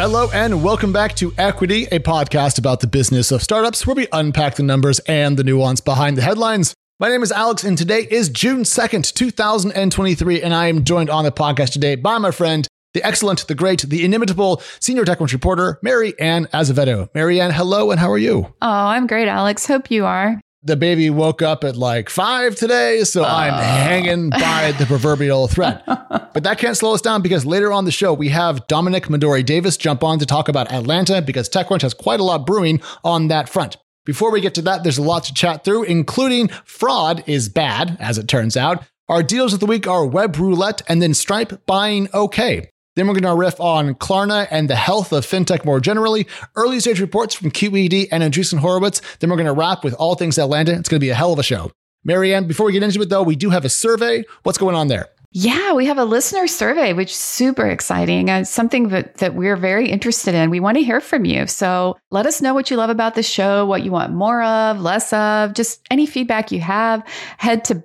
Hello, and welcome back to Equity, a podcast about the business of startups where we unpack the numbers and the nuance behind the headlines. My name is Alex, and today is June 2nd, 2023, and I am joined on the podcast today by my friend, the excellent, the great, the inimitable senior TechCrunch reporter, Mary Ann Azevedo. Mary Ann, hello, and how are you? Oh, I'm great, Alex. Hope you are. The baby woke up at like five today, so uh. I'm hanging by the proverbial thread. but that can't slow us down because later on the show, we have Dominic Madori Davis jump on to talk about Atlanta because TechCrunch has quite a lot brewing on that front. Before we get to that, there's a lot to chat through, including fraud is bad, as it turns out. Our deals of the week are Web Roulette and then Stripe buying okay. Then we're going to riff on Klarna and the health of fintech more generally, early stage reports from QED and Andreessen Horowitz. Then we're going to wrap with all things Atlanta. It's going to be a hell of a show. Mary Ann, before we get into it though, we do have a survey. What's going on there? Yeah, we have a listener survey, which is super exciting. It's something that, that we're very interested in. We want to hear from you. So let us know what you love about the show, what you want more of, less of, just any feedback you have. Head to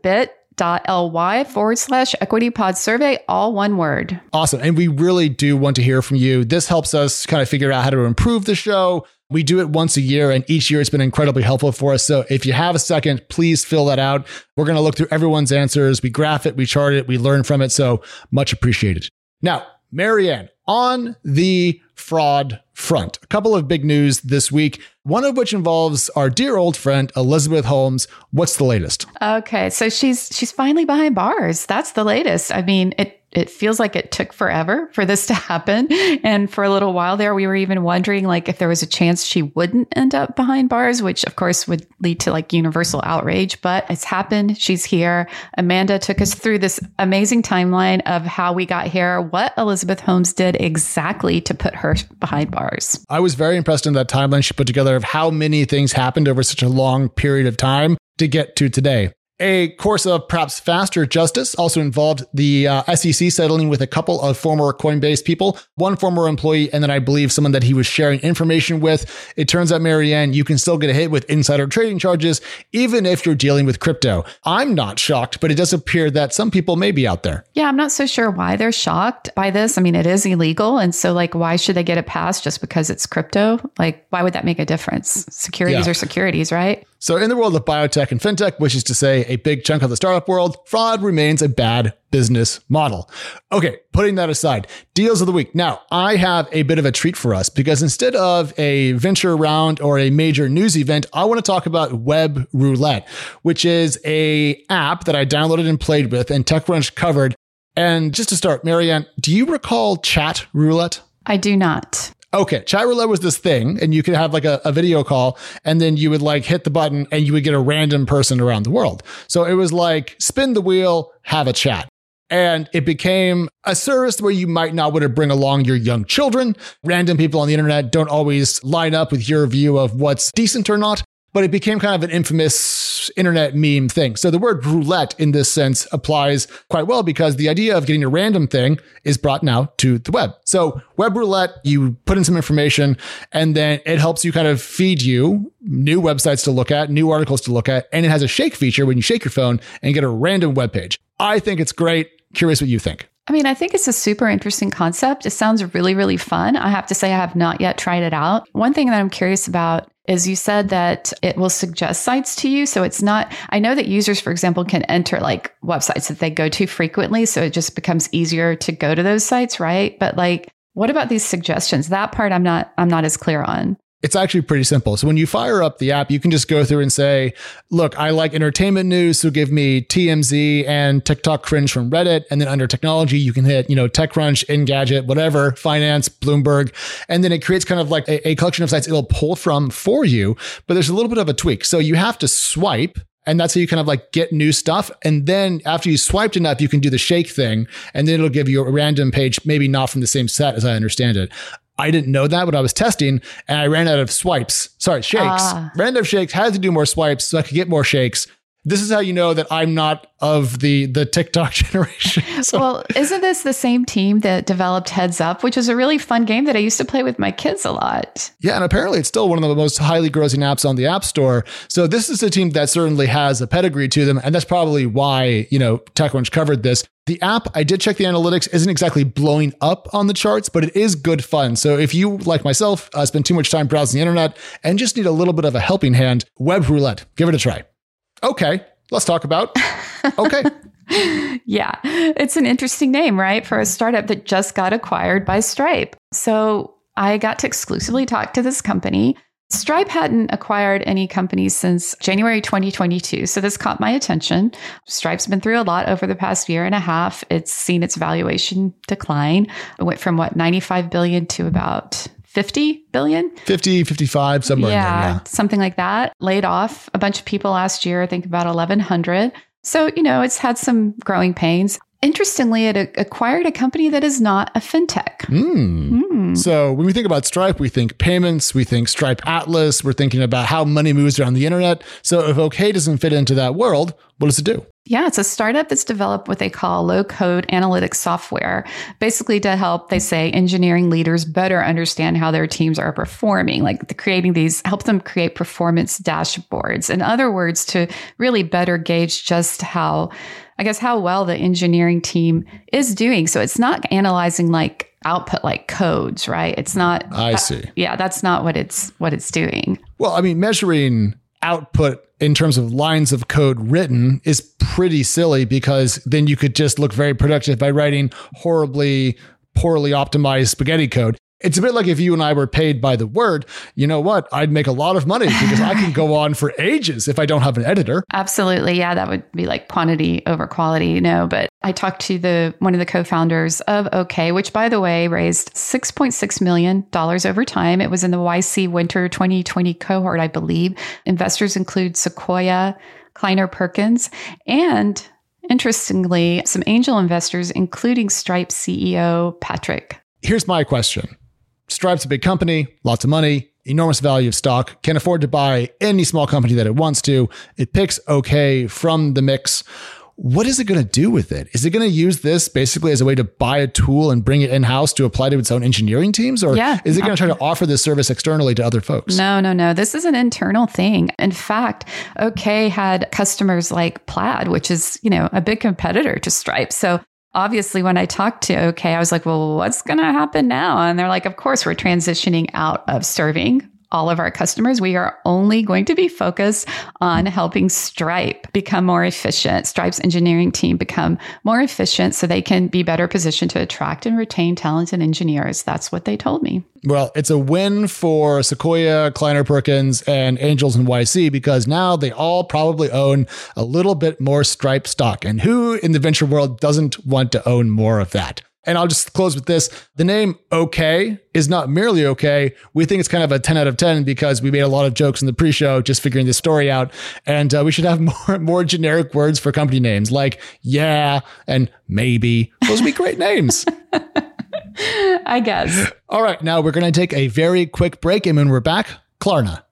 bit.ly forward slash equity pod survey, all one word. Awesome. And we really do want to hear from you. This helps us kind of figure out how to improve the show we do it once a year, and each year it's been incredibly helpful for us. So if you have a second, please fill that out. We're going to look through everyone's answers. We graph it, we chart it, we learn from it. So much appreciated. Now, Mary Ann, on the fraud front, a couple of big news this week, one of which involves our dear old friend Elizabeth Holmes. What's the latest? Okay, so she's she's finally behind bars. That's the latest. I mean, it it feels like it took forever for this to happen. And for a little while there, we were even wondering like if there was a chance she wouldn't end up behind bars, which of course would lead to like universal outrage. But it's happened. She's here. Amanda took us through this amazing timeline of how we got here, what Elizabeth Holmes did exactly to put her behind bars. I was very impressed in that timeline she put together of how many things happened over such a long period of time to get to today. A course of perhaps faster justice also involved the uh, SEC settling with a couple of former Coinbase people, one former employee, and then I believe someone that he was sharing information with. It turns out, Mary Ann, you can still get a hit with insider trading charges, even if you're dealing with crypto. I'm not shocked, but it does appear that some people may be out there. Yeah, I'm not so sure why they're shocked by this. I mean, it is illegal. And so, like, why should they get it passed just because it's crypto? Like, why would that make a difference? Securities yeah. are securities, right? So, in the world of biotech and fintech, which is to say a big chunk of the startup world, fraud remains a bad business model. Okay, putting that aside, deals of the week. Now, I have a bit of a treat for us because instead of a venture round or a major news event, I want to talk about Web Roulette, which is a app that I downloaded and played with and TechCrunch covered. And just to start, Mary Ann, do you recall Chat Roulette? I do not. Okay, chat roulette was this thing, and you could have like a, a, video call, and then you would like hit the button, and you would get a random person around the world. So it was like spin the wheel, have a chat. And it became a service where you might not want to bring along your young children. Random people on the internet don't always line up with your view of what's decent or not but it became kind of an infamous internet meme thing. So the word roulette in this sense applies quite well because the idea of getting a random thing is brought now to the web. So web roulette, you put in some information and then it helps you kind of feed you new websites to look at, new articles to look at, and it has a shake feature when you shake your phone and get a random web page. I think it's great. Curious what you think. I mean, I think it's a super interesting concept. It sounds really, really fun. I have to say, I have not yet tried it out. One thing that I'm curious about is you said that it will suggest sites to you. So it's not, I know that users, for example, can enter like websites that they go to frequently. So it just becomes easier to go to those sites, right? But like, what about these suggestions? That part I'm not, I'm not as clear on. It's actually pretty simple. So when you fire up the app, you can just go through and say, look, I like entertainment news. So give me TMZ and TikTok cringe from Reddit. And then under technology, you can hit, you know, TechCrunch, Engadget, whatever, finance, Bloomberg. And then it creates kind of like a, a collection of sites it'll pull from for you. But there's a little bit of a tweak. So you have to swipe and that's how you kind of like get new stuff. And then after you swiped enough, you can do the shake thing. And then it'll give you a random page, maybe not from the same set as I understand it. I didn't know that when I was testing and I ran out of swipes. Sorry, shakes. Ah. Ran out of shakes, had to do more swipes so I could get more shakes. This is how you know that I'm not of the the TikTok generation. So. Well, isn't this the same team that developed Heads Up, which is a really fun game that I used to play with my kids a lot? Yeah, and apparently it's still one of the most highly grossing apps on the App Store. So this is a team that certainly has a pedigree to them, and that's probably why you know TechCrunch covered this. The app, I did check the analytics, isn't exactly blowing up on the charts, but it is good fun. So if you, like myself, uh, spend too much time browsing the internet and just need a little bit of a helping hand, Web Roulette, give it a try. Okay, let's talk about. Okay. yeah, it's an interesting name, right? For a startup that just got acquired by Stripe. So I got to exclusively talk to this company. Stripe hadn't acquired any companies since January 2022. So this caught my attention. Stripe's been through a lot over the past year and a half. It's seen its valuation decline. It went from what, 95 billion to about 50 billion? 50 55 somewhere yeah, there, yeah something like that. Laid off a bunch of people last year i think about 1100 so you know it's had some growing pains interestingly, it acquired a company that is not a fintech. Mm. Mm. So when we think about Stripe, we think payments, we think Stripe Atlas, we're thinking about how money moves around the internet. So if OK doesn't fit into that world, what does it do? Yeah, it's a startup that's developed what they call low code analytics software, basically to help, they say, engineering leaders better understand how their teams are performing, like the creating these, help them create performance dashboards. In other words, to really better gauge just how I guess, how well the engineering team is doing. So it's not analyzing like output like codes, right? It's not. I see. yeah, that's not what it's what it's doing. Well, I mean, measuring output in terms of lines of code written is pretty silly because then you could just look very productive by writing horribly poorly optimized spaghetti code. It's a bit like if you and I were paid by the word, you know what? I'd make a lot of money because I can go on for ages if I don't have an editor. Absolutely. Yeah, that would be like quantity over quality, you know, but I talked to the one of the co-founders of OK, which by the way raised 6.6 million dollars over time. It was in the YC Winter 2020 cohort, I believe. Investors include Sequoia, Kleiner Perkins, and interestingly, some angel investors including Stripe CEO Patrick Here's my question Stripe's a big company, lots of money, enormous value of stock, can afford to buy any small company that it wants to. It picks OK from the mix. What is it going to do with it? Is it going to use this basically as a way to buy a tool and bring it in house to apply to its own engineering teams? Or yeah, is it going to try to offer this service externally to other folks? No, no, no. This is an internal thing. In fact, OK had customers like Plaid, which is, you know, a big competitor to Stripe. So obviously when I talked to OK, I was like, well, what's going to happen now? And they're like, of course, we're transitioning out of serving all of our customers. We are only going to be focused on helping Stripe become more efficient, Stripe's engineering team become more efficient so they can be better positioned to attract and retain talented engineers. That's what they told me. Well, it's a win for Sequoia, Kleiner Perkins, and Angels and YC because now they all probably own a little bit more Stripe stock. And who in the venture world doesn't want to own more of that? And I'll just close with this. The name OK is not merely okay. We think it's kind of a 10 out of 10 because we made a lot of jokes in the pre show just figuring this story out. And uh, we should have more, more generic words for company names like yeah and maybe. Those would be great names. I guess. All right. Now we're going to take a very quick break. And when we're back, Klarna.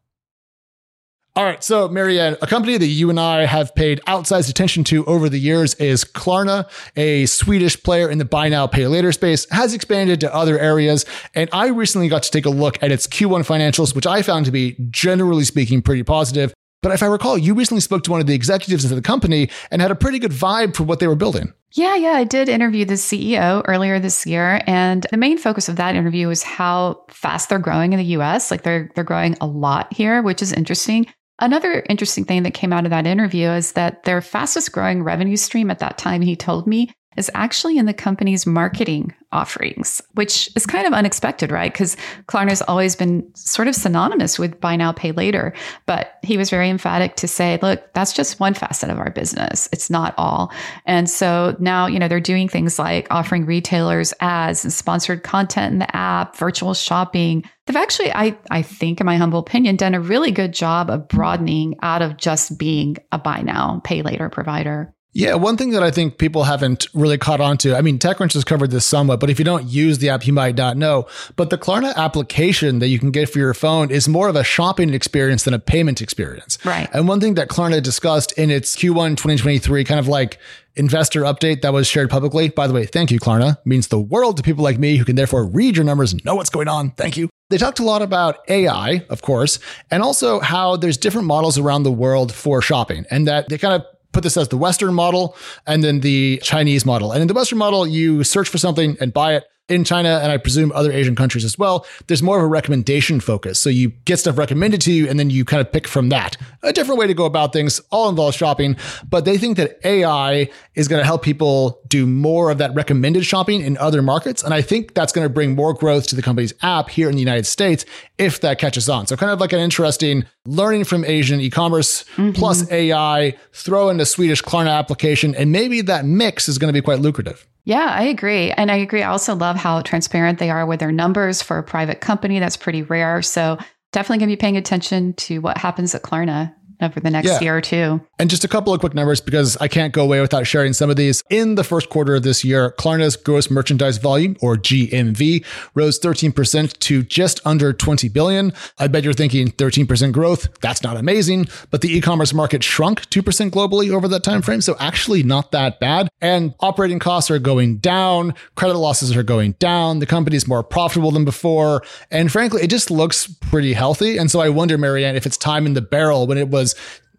All right. So, Mary Ann, a company that you and I have paid outsized attention to over the years is Klarna, a Swedish player in the buy now, pay later space, has expanded to other areas. And I recently got to take a look at its Q1 financials, which I found to be, generally speaking, pretty positive. But if I recall, you recently spoke to one of the executives of the company and had a pretty good vibe for what they were building. Yeah, yeah, I did interview the CEO earlier this year, and the main focus of that interview was how fast they're growing in the U.S. Like they're they're growing a lot here, which is interesting. Another interesting thing that came out of that interview is that their fastest growing revenue stream at that time, he told me, is actually in the company's marketing offerings, which is kind of unexpected, right? Because Klarna's always been sort of synonymous with buy now, pay later. But he was very emphatic to say, look, that's just one facet of our business. It's not all. And so now, you know, they're doing things like offering retailers ads and sponsored content in the app, virtual shopping. They've actually, I, I think, in my humble opinion, done a really good job of broadening out of just being a buy now, pay later provider. Yeah, one thing that I think people haven't really caught on to, I mean, TechCrunch has covered this somewhat, but if you don't use the app, you might not know. But the Klarna application that you can get for your phone is more of a shopping experience than a payment experience. Right. And one thing that Klarna discussed in its Q1 2023 kind of like investor update that was shared publicly, by the way, thank you, Klarna, means the world to people like me who can therefore read your numbers and know what's going on. Thank you. They talked a lot about AI, of course, and also how there's different models around the world for shopping and that they kind of put this as the Western model and then the Chinese model. And in the Western model, you search for something and buy it in China and I presume other Asian countries as well, there's more of a recommendation focus. So you get stuff recommended to you and then you kind of pick from that. A different way to go about things, all involves shopping, but they think that AI is going to help people do more of that recommended shopping in other markets. And I think that's going to bring more growth to the company's app here in the United States if that catches on. So kind of like an interesting learning from Asian e-commerce mm-hmm. plus AI, throw in a Swedish Klarna application, and maybe that mix is going to be quite lucrative. Yeah, I agree. And I agree. I also love how transparent they are with their numbers for a private company. That's pretty rare. So definitely going to be paying attention to what happens at Klarna Uh, over the next yeah. year or two. And just a couple of quick numbers because I can't go away without sharing some of these. In the first quarter of this year, Klarna's gross merchandise volume, or GMV, rose 13% to just under 20 billion. I bet you're thinking 13% growth. That's not amazing, but the e-commerce market shrunk 2% globally over that time frame, so actually not that bad. And operating costs are going down, credit losses are going down, the company's more profitable than before, and frankly, it just looks pretty healthy. And so I wonder, Mary Ann, if it's time in the barrel when it was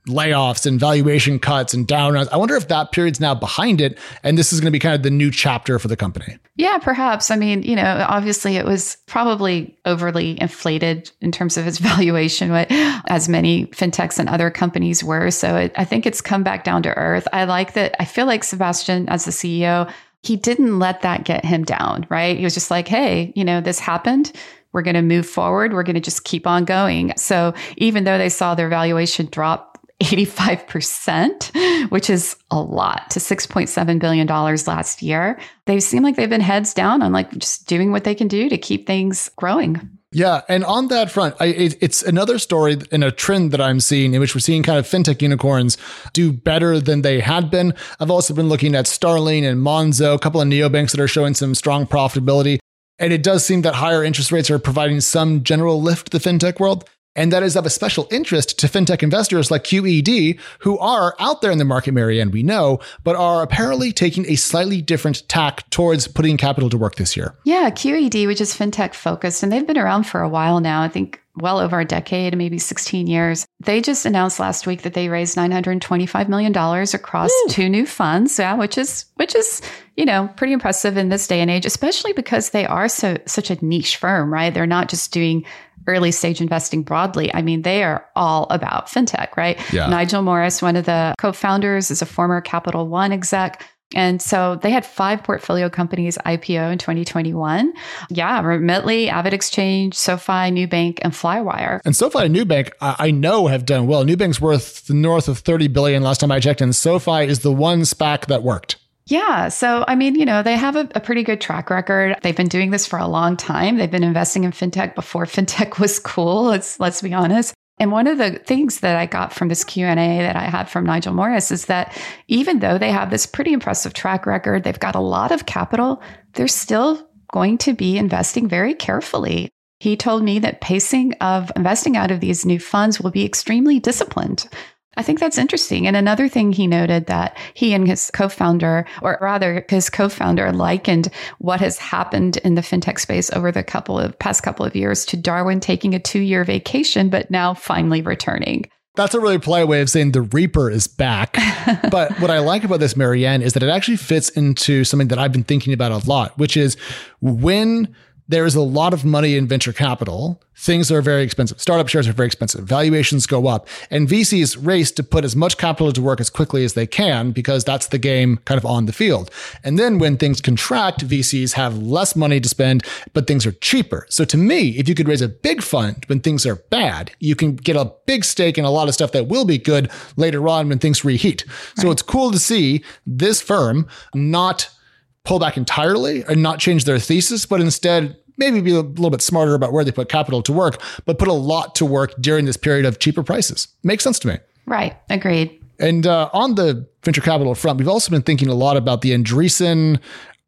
layoffs and valuation cuts and down. rounds. I wonder if that period's now behind it and this is going to be kind of the new chapter for the company. Yeah, perhaps. I mean, you know, obviously it was probably overly inflated in terms of its valuation, as many fintechs and other companies were. So it, I think it's come back down to earth. I like that. I feel like Sebastian, as the CEO, he didn't let that get him down, right? He was just like, hey, you know, this happened we're going to move forward. We're going to just keep on going. So even though they saw their valuation drop 85%, which is a lot to $6.7 billion last year, they seem like they've been heads down on like just doing what they can do to keep things growing. Yeah, and on that front, I, it, it's another story and a trend that I'm seeing in which we're seeing kind of fintech unicorns do better than they had been. I've also been looking at Starling and Monzo, a couple of neobanks that are showing some strong profitability. And it does seem that higher interest rates are providing some general lift to the fintech world. And that is of a special interest to fintech investors like QED, who are out there in the market, Mary Ann, we know, but are apparently taking a slightly different tack towards putting capital to work this year. Yeah, QED, which is fintech focused, and they've been around for a while now. I think well over a decade, maybe 16 years. They just announced last week that they raised 925 million dollars across Ooh. two new funds, yeah, which is which is, you know, pretty impressive in this day and age, especially because they are so such a niche firm, right? They're not just doing early stage investing broadly. I mean, they are all about fintech, right? Yeah. Nigel Morris, one of the co-founders, is a former Capital One exec. And so they had five portfolio companies IPO in 2021. Yeah, Remitly, AvidXchange, SoFi, Nubank, and Flywire. And SoFi and Nubank, I know have done well. Nubank's worth north of 30 billion last time I checked, and SoFi is the one SPAC that worked. Yeah. So, I mean, you know, they have a, a, pretty good track record. They've been doing this for a long time. They've been investing in fintech before fintech was cool. Let's, let's be honest. And one of the things that I got from this Q&A that I had from Nigel Morris is that even though they have this pretty impressive track record, they've got a lot of capital, they're still going to be investing very carefully. He told me that pacing of investing out of these new funds will be extremely disciplined. I think that's interesting. And another thing he noted that he and his co-founder, or rather his co-founder likened what has happened in the fintech space over the couple of past couple of years to Darwin taking a two-year vacation, but now finally returning. That's a really polite way of saying the Reaper is back. but what I like about this, Mary Ann, is that it actually fits into something that I've been thinking about a lot, which is when there is a lot of money in venture capital. Things are very expensive. Startup shares are very expensive. Valuations go up. And VCs race to put as much capital to work as quickly as they can because that's the game kind of on the field. And then when things contract, VCs have less money to spend, but things are cheaper. So to me, if you could raise a big fund when things are bad, you can get a big stake in a lot of stuff that will be good later on when things reheat. Right. So it's cool to see this firm not pull back entirely and not change their thesis, but instead maybe be a little bit smarter about where they put capital to work, but put a lot to work during this period of cheaper prices. Makes sense to me. Right. Agreed. And uh, on the venture capital front, we've also been thinking a lot about the Andreessen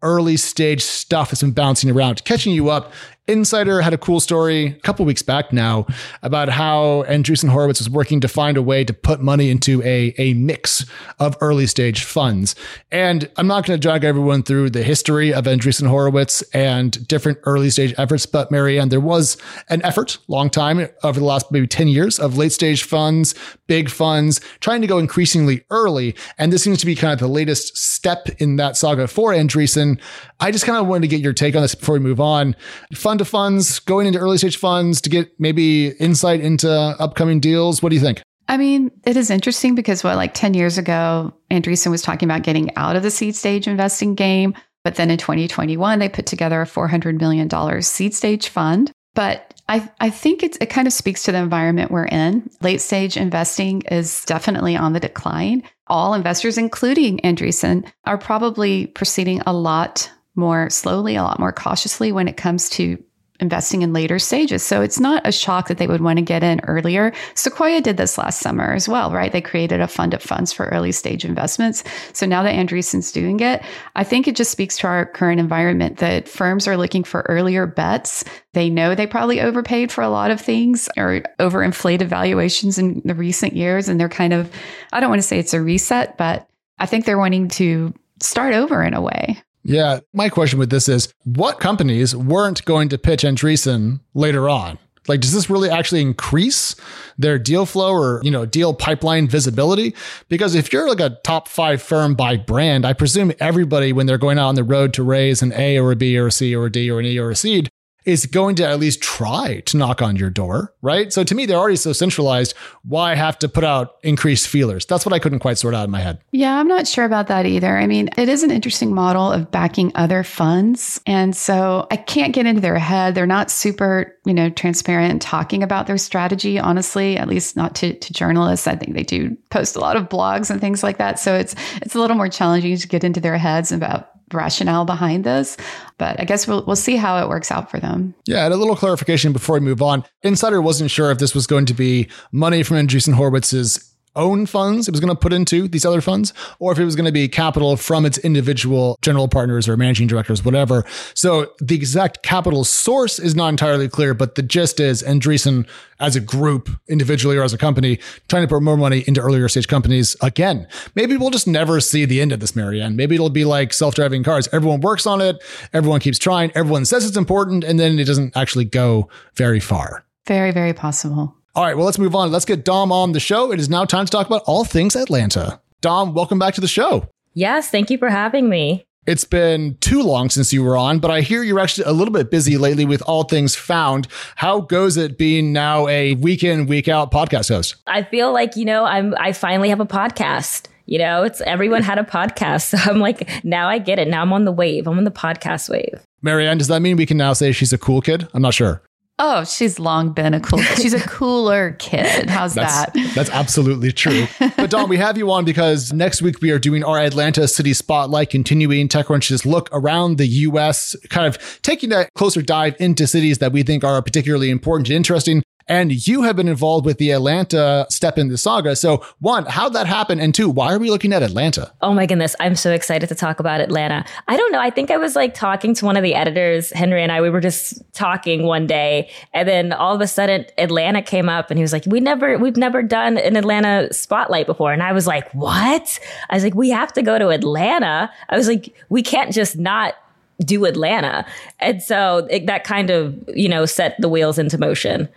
early stage stuff that's been bouncing around. Catching you up, Insider had a cool story a couple weeks back now about how Andreessen Horowitz was working to find a way to put money into a, a mix of early stage funds. And I'm not going to drag everyone through the history of Andreessen Horowitz and different early stage efforts, but Mary Ann, there was an effort, long time over the last maybe 10 years of late stage funds, big funds, trying to go increasingly early. And this seems to be kind of the latest step in that saga for Andreessen. I just kind of wanted to get your take on this before we move on. Fund of funds, going into early stage funds to get maybe insight into upcoming deals. What do you think? I mean, it is interesting because what, like 10 years ago, Andreessen was talking about getting out of the seed stage investing game. But then in 2021, they put together a $400 million seed stage fund. But I, I think it kind of speaks to the environment we're in. Late stage investing is definitely on the decline. All investors, including Andreessen, are probably proceeding a lot more slowly, a lot more cautiously when it comes to investing in later stages. So it's not a shock that they would want to get in earlier. Sequoia did this last summer as well, right? They created a fund of funds for early stage investments. So now that Andreessen's doing it, I think it just speaks to our current environment that firms are looking for earlier bets. They know they probably overpaid for a lot of things or overinflated valuations in the recent years. And they're kind of, I don't want to say it's a reset, but I think they're wanting to start over in a way. Yeah. My question with this is what companies weren't going to pitch Andreessen later on? Like, does this really actually increase their deal flow or, you know, deal pipeline visibility? Because if you're like a top five firm by brand, I presume everybody, when they're going out on the road to raise an A or a B or a C or a D or an E or a seed, is going to at least try to knock on your door, right? So to me, they're already so centralized. Why have to put out increased feelers? That's what I couldn't quite sort out in my head. Yeah, I'm not sure about that either. I mean, it is an interesting model of backing other funds. And so I can't get into their head. They're not super, you know, transparent talking about their strategy, honestly, at least not to, to journalists. I think they do post a lot of blogs and things like that. So it's it's a little more challenging to get into their heads about rationale behind this. But I guess we'll, we'll see how it works out for them. Yeah, and a little clarification before we move on. Insider wasn't sure if this was going to be money from Andreessen Horowitz's own funds it was going to put into these other funds, or if it was going to be capital from its individual general partners or managing directors, whatever. So the exact capital source is not entirely clear, but the gist is Andreessen as a group, individually or as a company, trying to put more money into earlier stage companies again. Maybe we'll just never see the end of this, Mary Ann. Maybe it'll be like self-driving cars. Everyone works on it. Everyone keeps trying. Everyone says it's important. And then it doesn't actually go very far. Very, very possible. All right, well, let's move on. Let's get Dom on the show. It is now time to talk about all things Atlanta. Dom, welcome back to the show. Yes, thank you for having me. It's been too long since you were on, but I hear you're actually a little bit busy lately with all things found. How goes it being now a week in, week out podcast host? I feel like, you know, I'm I finally have a podcast. You know, it's everyone had a podcast. So I'm like, now I get it. Now I'm on the wave. I'm on the podcast wave. Mary Ann, does that mean we can now say she's a cool kid? I'm not sure. Oh, she's long been a cool. She's a cooler kid. How's that's, that? That's absolutely true. But Dom, we have you on because next week we are doing our Atlanta City Spotlight, continuing TechCrunch's look around the U.S., kind of taking a closer dive into cities that we think are particularly important and interesting. And you have been involved with the Atlanta step in the saga. So, one, how'd that happen? And two, why are we looking at Atlanta? Oh my goodness. I'm so excited to talk about Atlanta. I don't know. I think I was like talking to one of the editors, Henry and I, we were just talking one day. And then all of a sudden, Atlanta came up and he was like, We never, we've never done an Atlanta spotlight before. And I was like, What? I was like, We have to go to Atlanta. I was like, We can't just not do Atlanta. And so it, that kind of, you know, set the wheels into motion.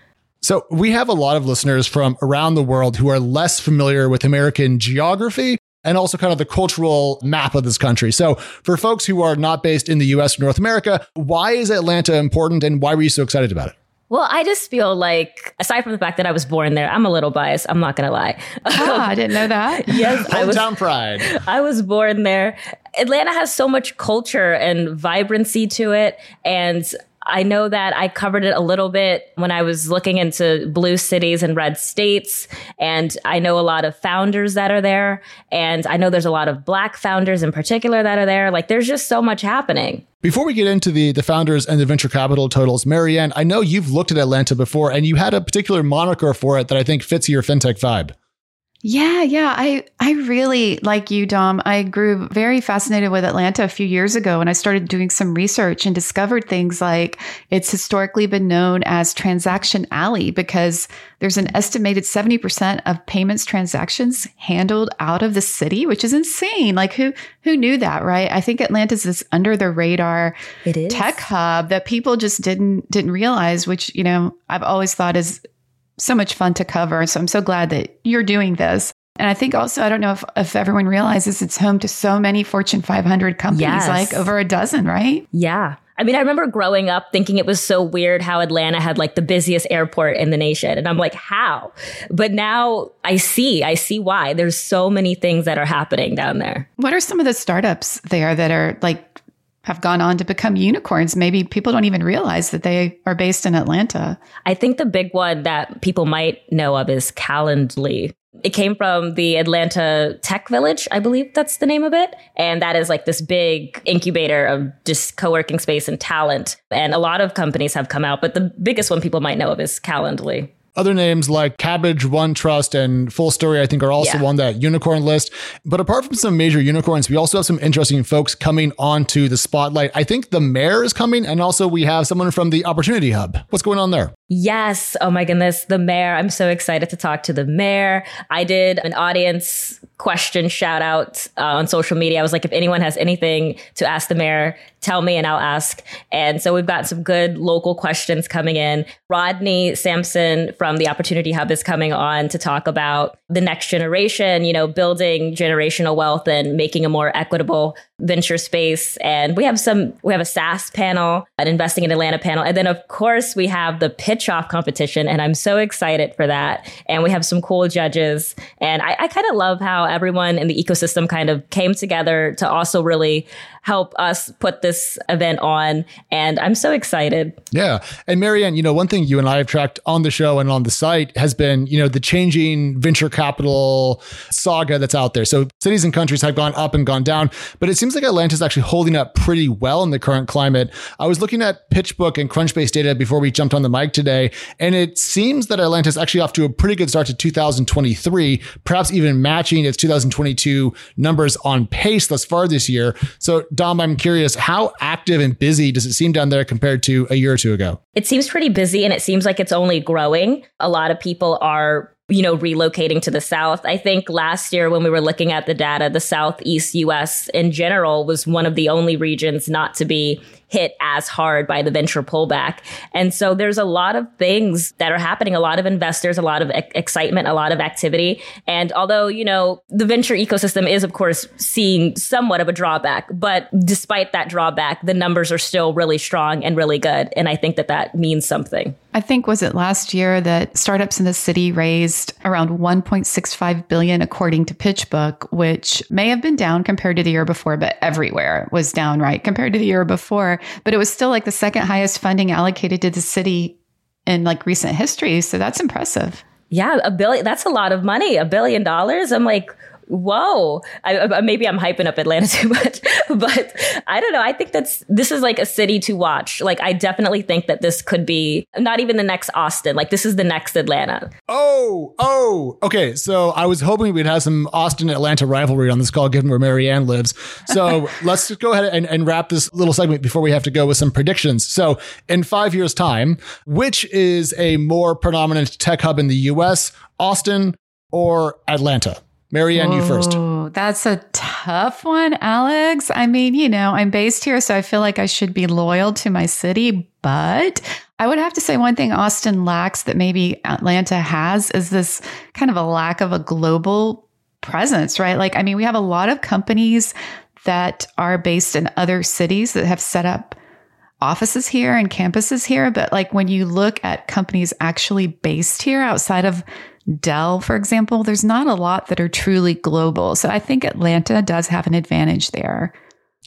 So, we have a lot of listeners from around the world who are less familiar with American geography and also kind of the cultural map of this country. So, for folks who are not based in the US or North America, why is Atlanta important and why were you so excited about it? Well, I just feel like, aside from the fact that I was born there, I'm a little biased. I'm not gonna lie. Oh, I didn't know that. yes, I was. pride. I was born there. Atlanta has so much culture and vibrancy to it, and I know that I covered it a little bit when I was looking into blue cities and red states. And I know a lot of founders that are there. And I know there's a lot of black founders in particular that are there. Like there's just so much happening. Before we get into the, the founders and the venture capital totals, Mary Ann, I know you've looked at Atlanta before and you had a particular moniker for it that I think fits your fintech vibe. Yeah, yeah. I I really like you, Dom. I grew very fascinated with Atlanta a few years ago and I started doing some research and discovered things like it's historically been known as transaction alley because there's an estimated 70% of payments transactions handled out of the city, which is insane. Like who who knew that, right? I think Atlanta's this under the radar It is. tech hub that people just didn't didn't realize, which, you know, I've always thought is so much fun to cover. So I'm so glad that you're doing this. And I think also, I don't know if, if everyone realizes it's home to so many Fortune 500 companies, Yes. like over a dozen, right? Yeah. I mean, I remember growing up thinking it was so weird how Atlanta had like the busiest airport in the nation. And I'm like, how? But now I see, I see why. There's so many things that are happening down there. What are some of the startups there that are like, have gone on to become unicorns? Maybe people don't even realize that they are based in Atlanta. I think the big one that people might know of is Calendly. It came from the Atlanta Tech Village, I believe that's the name of it. And that is like this big incubator of just co working space and talent. And a lot of companies have come out, but the biggest one people might know of is Calendly. Other names like Kabbage, One Trust, and FullStory, I think, are also Yeah. on that unicorn list. But apart from some major unicorns, we also have some interesting folks coming onto the spotlight. I think the mayor is coming, and also we have someone from the Opportunity Hub. What's going on there? Yes. Oh my goodness. The mayor. I'm so excited to talk to the mayor. I did an audience question shout out uh, on social media. I was like, if anyone has anything to ask the mayor, tell me and I'll ask. And so we've got some good local questions coming in. Rodney Sampson from the Opportunity Hub is coming on to talk about the next generation, you know, building generational wealth and making a more equitable venture space. And we have some, we have a SaaS panel, an investing in Atlanta panel. And then of course we have the pitch off competition. And I'm so excited for that. And we have some cool judges. And I, I kind of love how everyone in the ecosystem kind of came together to also really help us put this event on. And I'm so excited. Yeah. And Mary Ann, you know, one thing you and I have tracked on the show and on the site has been, you know, the changing venture capital saga that's out there. So cities and countries have gone up and gone down, but it seems like Atlanta's actually holding up pretty well in the current climate. I was looking at PitchBook and Crunchbase data before we jumped on the mic today, and it seems that Atlanta's actually off to a pretty good start to 2023, perhaps even matching its 2022 numbers on pace thus far this year. So, Dom, I'm curious, how active and busy does it seem down there compared to a year or two ago? It seems pretty busy and it seems like it's only growing. A lot of people are you know, relocating to the South. I think last year when we were looking at the data, the Southeast US in general was one of the only regions not to be hit as hard by the venture pullback. And so there's a lot of things that are happening, a lot of investors, a lot of ex- excitement, a lot of activity. And although, you know, the venture ecosystem is, of course, seeing somewhat of a drawback, but despite that drawback, the numbers are still really strong and really good. And I think that that means something. I think was it last year that startups in the city raised around 1.65 billion according to PitchBook, which may have been down compared to the year before, but everywhere was down right compared to the year before. But it was still like the second highest funding allocated to the city in like recent history. So that's impressive. Yeah, a billion. That's a lot of money. A billion dollars. I'm like, whoa. I, maybe I'm hyping up Atlanta too much, but I don't know. I think that's this is like a city to watch. Like, I definitely think that this could be not even the next Austin. Like, this is the next Atlanta. Oh, oh, okay. So I was hoping we'd have some Austin Atlanta rivalry on this call, given where Mary Ann lives. So let's just go ahead and, and wrap this little segment before we have to go with some predictions. So, in five years' time, which is a more predominant tech hub in the US, Austin or Atlanta? Mary Ann, you first. That's a tough one, Alex. I mean, you know, I'm based here, so I feel like I should be loyal to my city, but I would have to say one thing Austin lacks that maybe Atlanta has is this kind of a lack of a global presence, right? Like, I mean, we have a lot of companies that are based in other cities that have set up offices here and campuses here. But like when you look at companies actually based here outside of Dell, for example, there's not a lot that are truly global. So I think Atlanta does have an advantage there.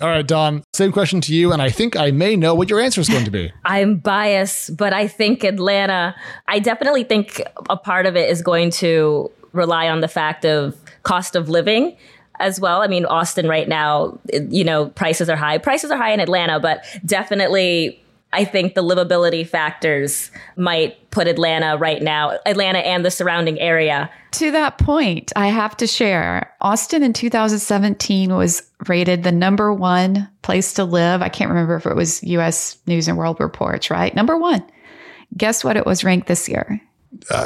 All right, Dom, same question to you. And I think I may know what your answer is going to be. I'm biased, but I think Atlanta, I definitely think a part of it is going to rely on the fact of cost of living as well. I mean, Austin right now, you know, prices are high. Prices are high in Atlanta, but definitely I think the livability factors might put Atlanta right now, Atlanta and the surrounding area. To that point, I have to share Austin in 2017 was rated the number one place to live. I can't remember if it was US News and World Reports, right? Number one. Guess what it was ranked this year?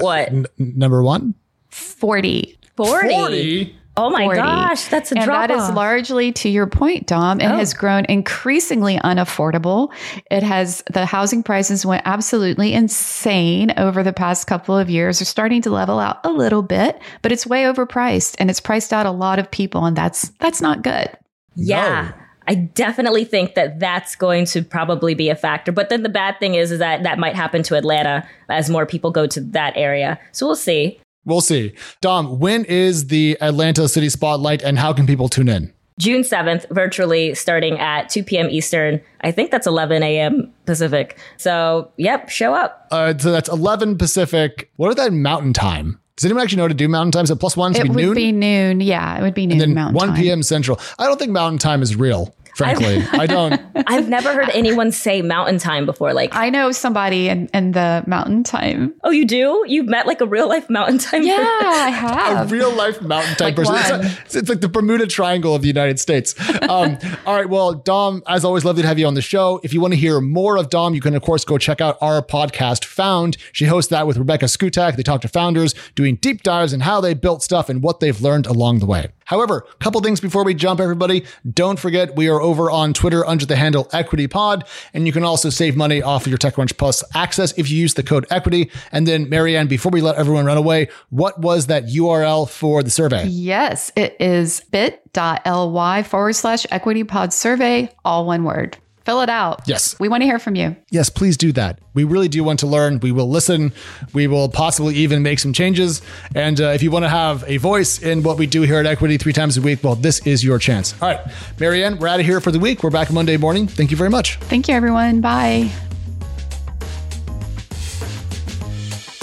what? N- number one? 40. 40. 40. Oh my 40. gosh, that's a and drop that is off. largely to your point, Dom. It Oh. has grown increasingly unaffordable. It has the housing prices went absolutely insane over the past couple of years. They're starting to level out a little bit, but it's way overpriced and it's priced out a lot of people, and that's that's not good. Yeah. No. I definitely think that that's going to probably be a factor. But then the bad thing is, is that that might happen to Atlanta as more people go to that area. So we'll see. We'll see. Dom, when is the Atlanta City Spotlight and how can people tune in? June 7th, virtually starting at 2 p.m. Eastern. I think that's 11 a.m. Pacific. So, yep, show up. Uh, so that's 11 Pacific. What is that mountain time? Does anyone actually know how to do mountain time? Is it plus one? Should It be would noon? be noon. Yeah, it would be noon then mountain 1 time. p.m. Central. I don't think mountain time is real, frankly. I don't. I've never heard anyone say mountain time before. Like, I know somebody in, in the mountain time. oh, you do? You've met like a real life mountain time Yeah, person? I A have. A real life mountain time Like person. It's, one. like- it's like the Bermuda Triangle of the United States. Um, all right. Well, Dom, as always, lovely to have you on the show. If you want to hear more of Dom, you can, of course, go check out our podcast, Found. She hosts that with Rebecca Szkutak. They talk to founders doing deep dives in how they built stuff and what they've learned along the way. However, a couple things before we jump, everybody. Don't forget, we are over on Twitter under the handle EquityPod, and you can also save money off of your TechCrunch Plus access if you use the code Equity. And then, Mary Ann, before we let everyone run away, what was that URL for the survey? Yes, it is bit.ly forward slash equity pod survey, all one word. Fill it out. Yes. We want to hear from you. Yes, please do that. We really do want to learn. We will listen. We will possibly even make some changes. And uh, if you want to have a voice in what we do here at Equity three times a week, well, this is your chance. All right, Mary Ann, we're out of here for the week. We're back Monday morning. Thank you very much. Thank you, everyone. Bye.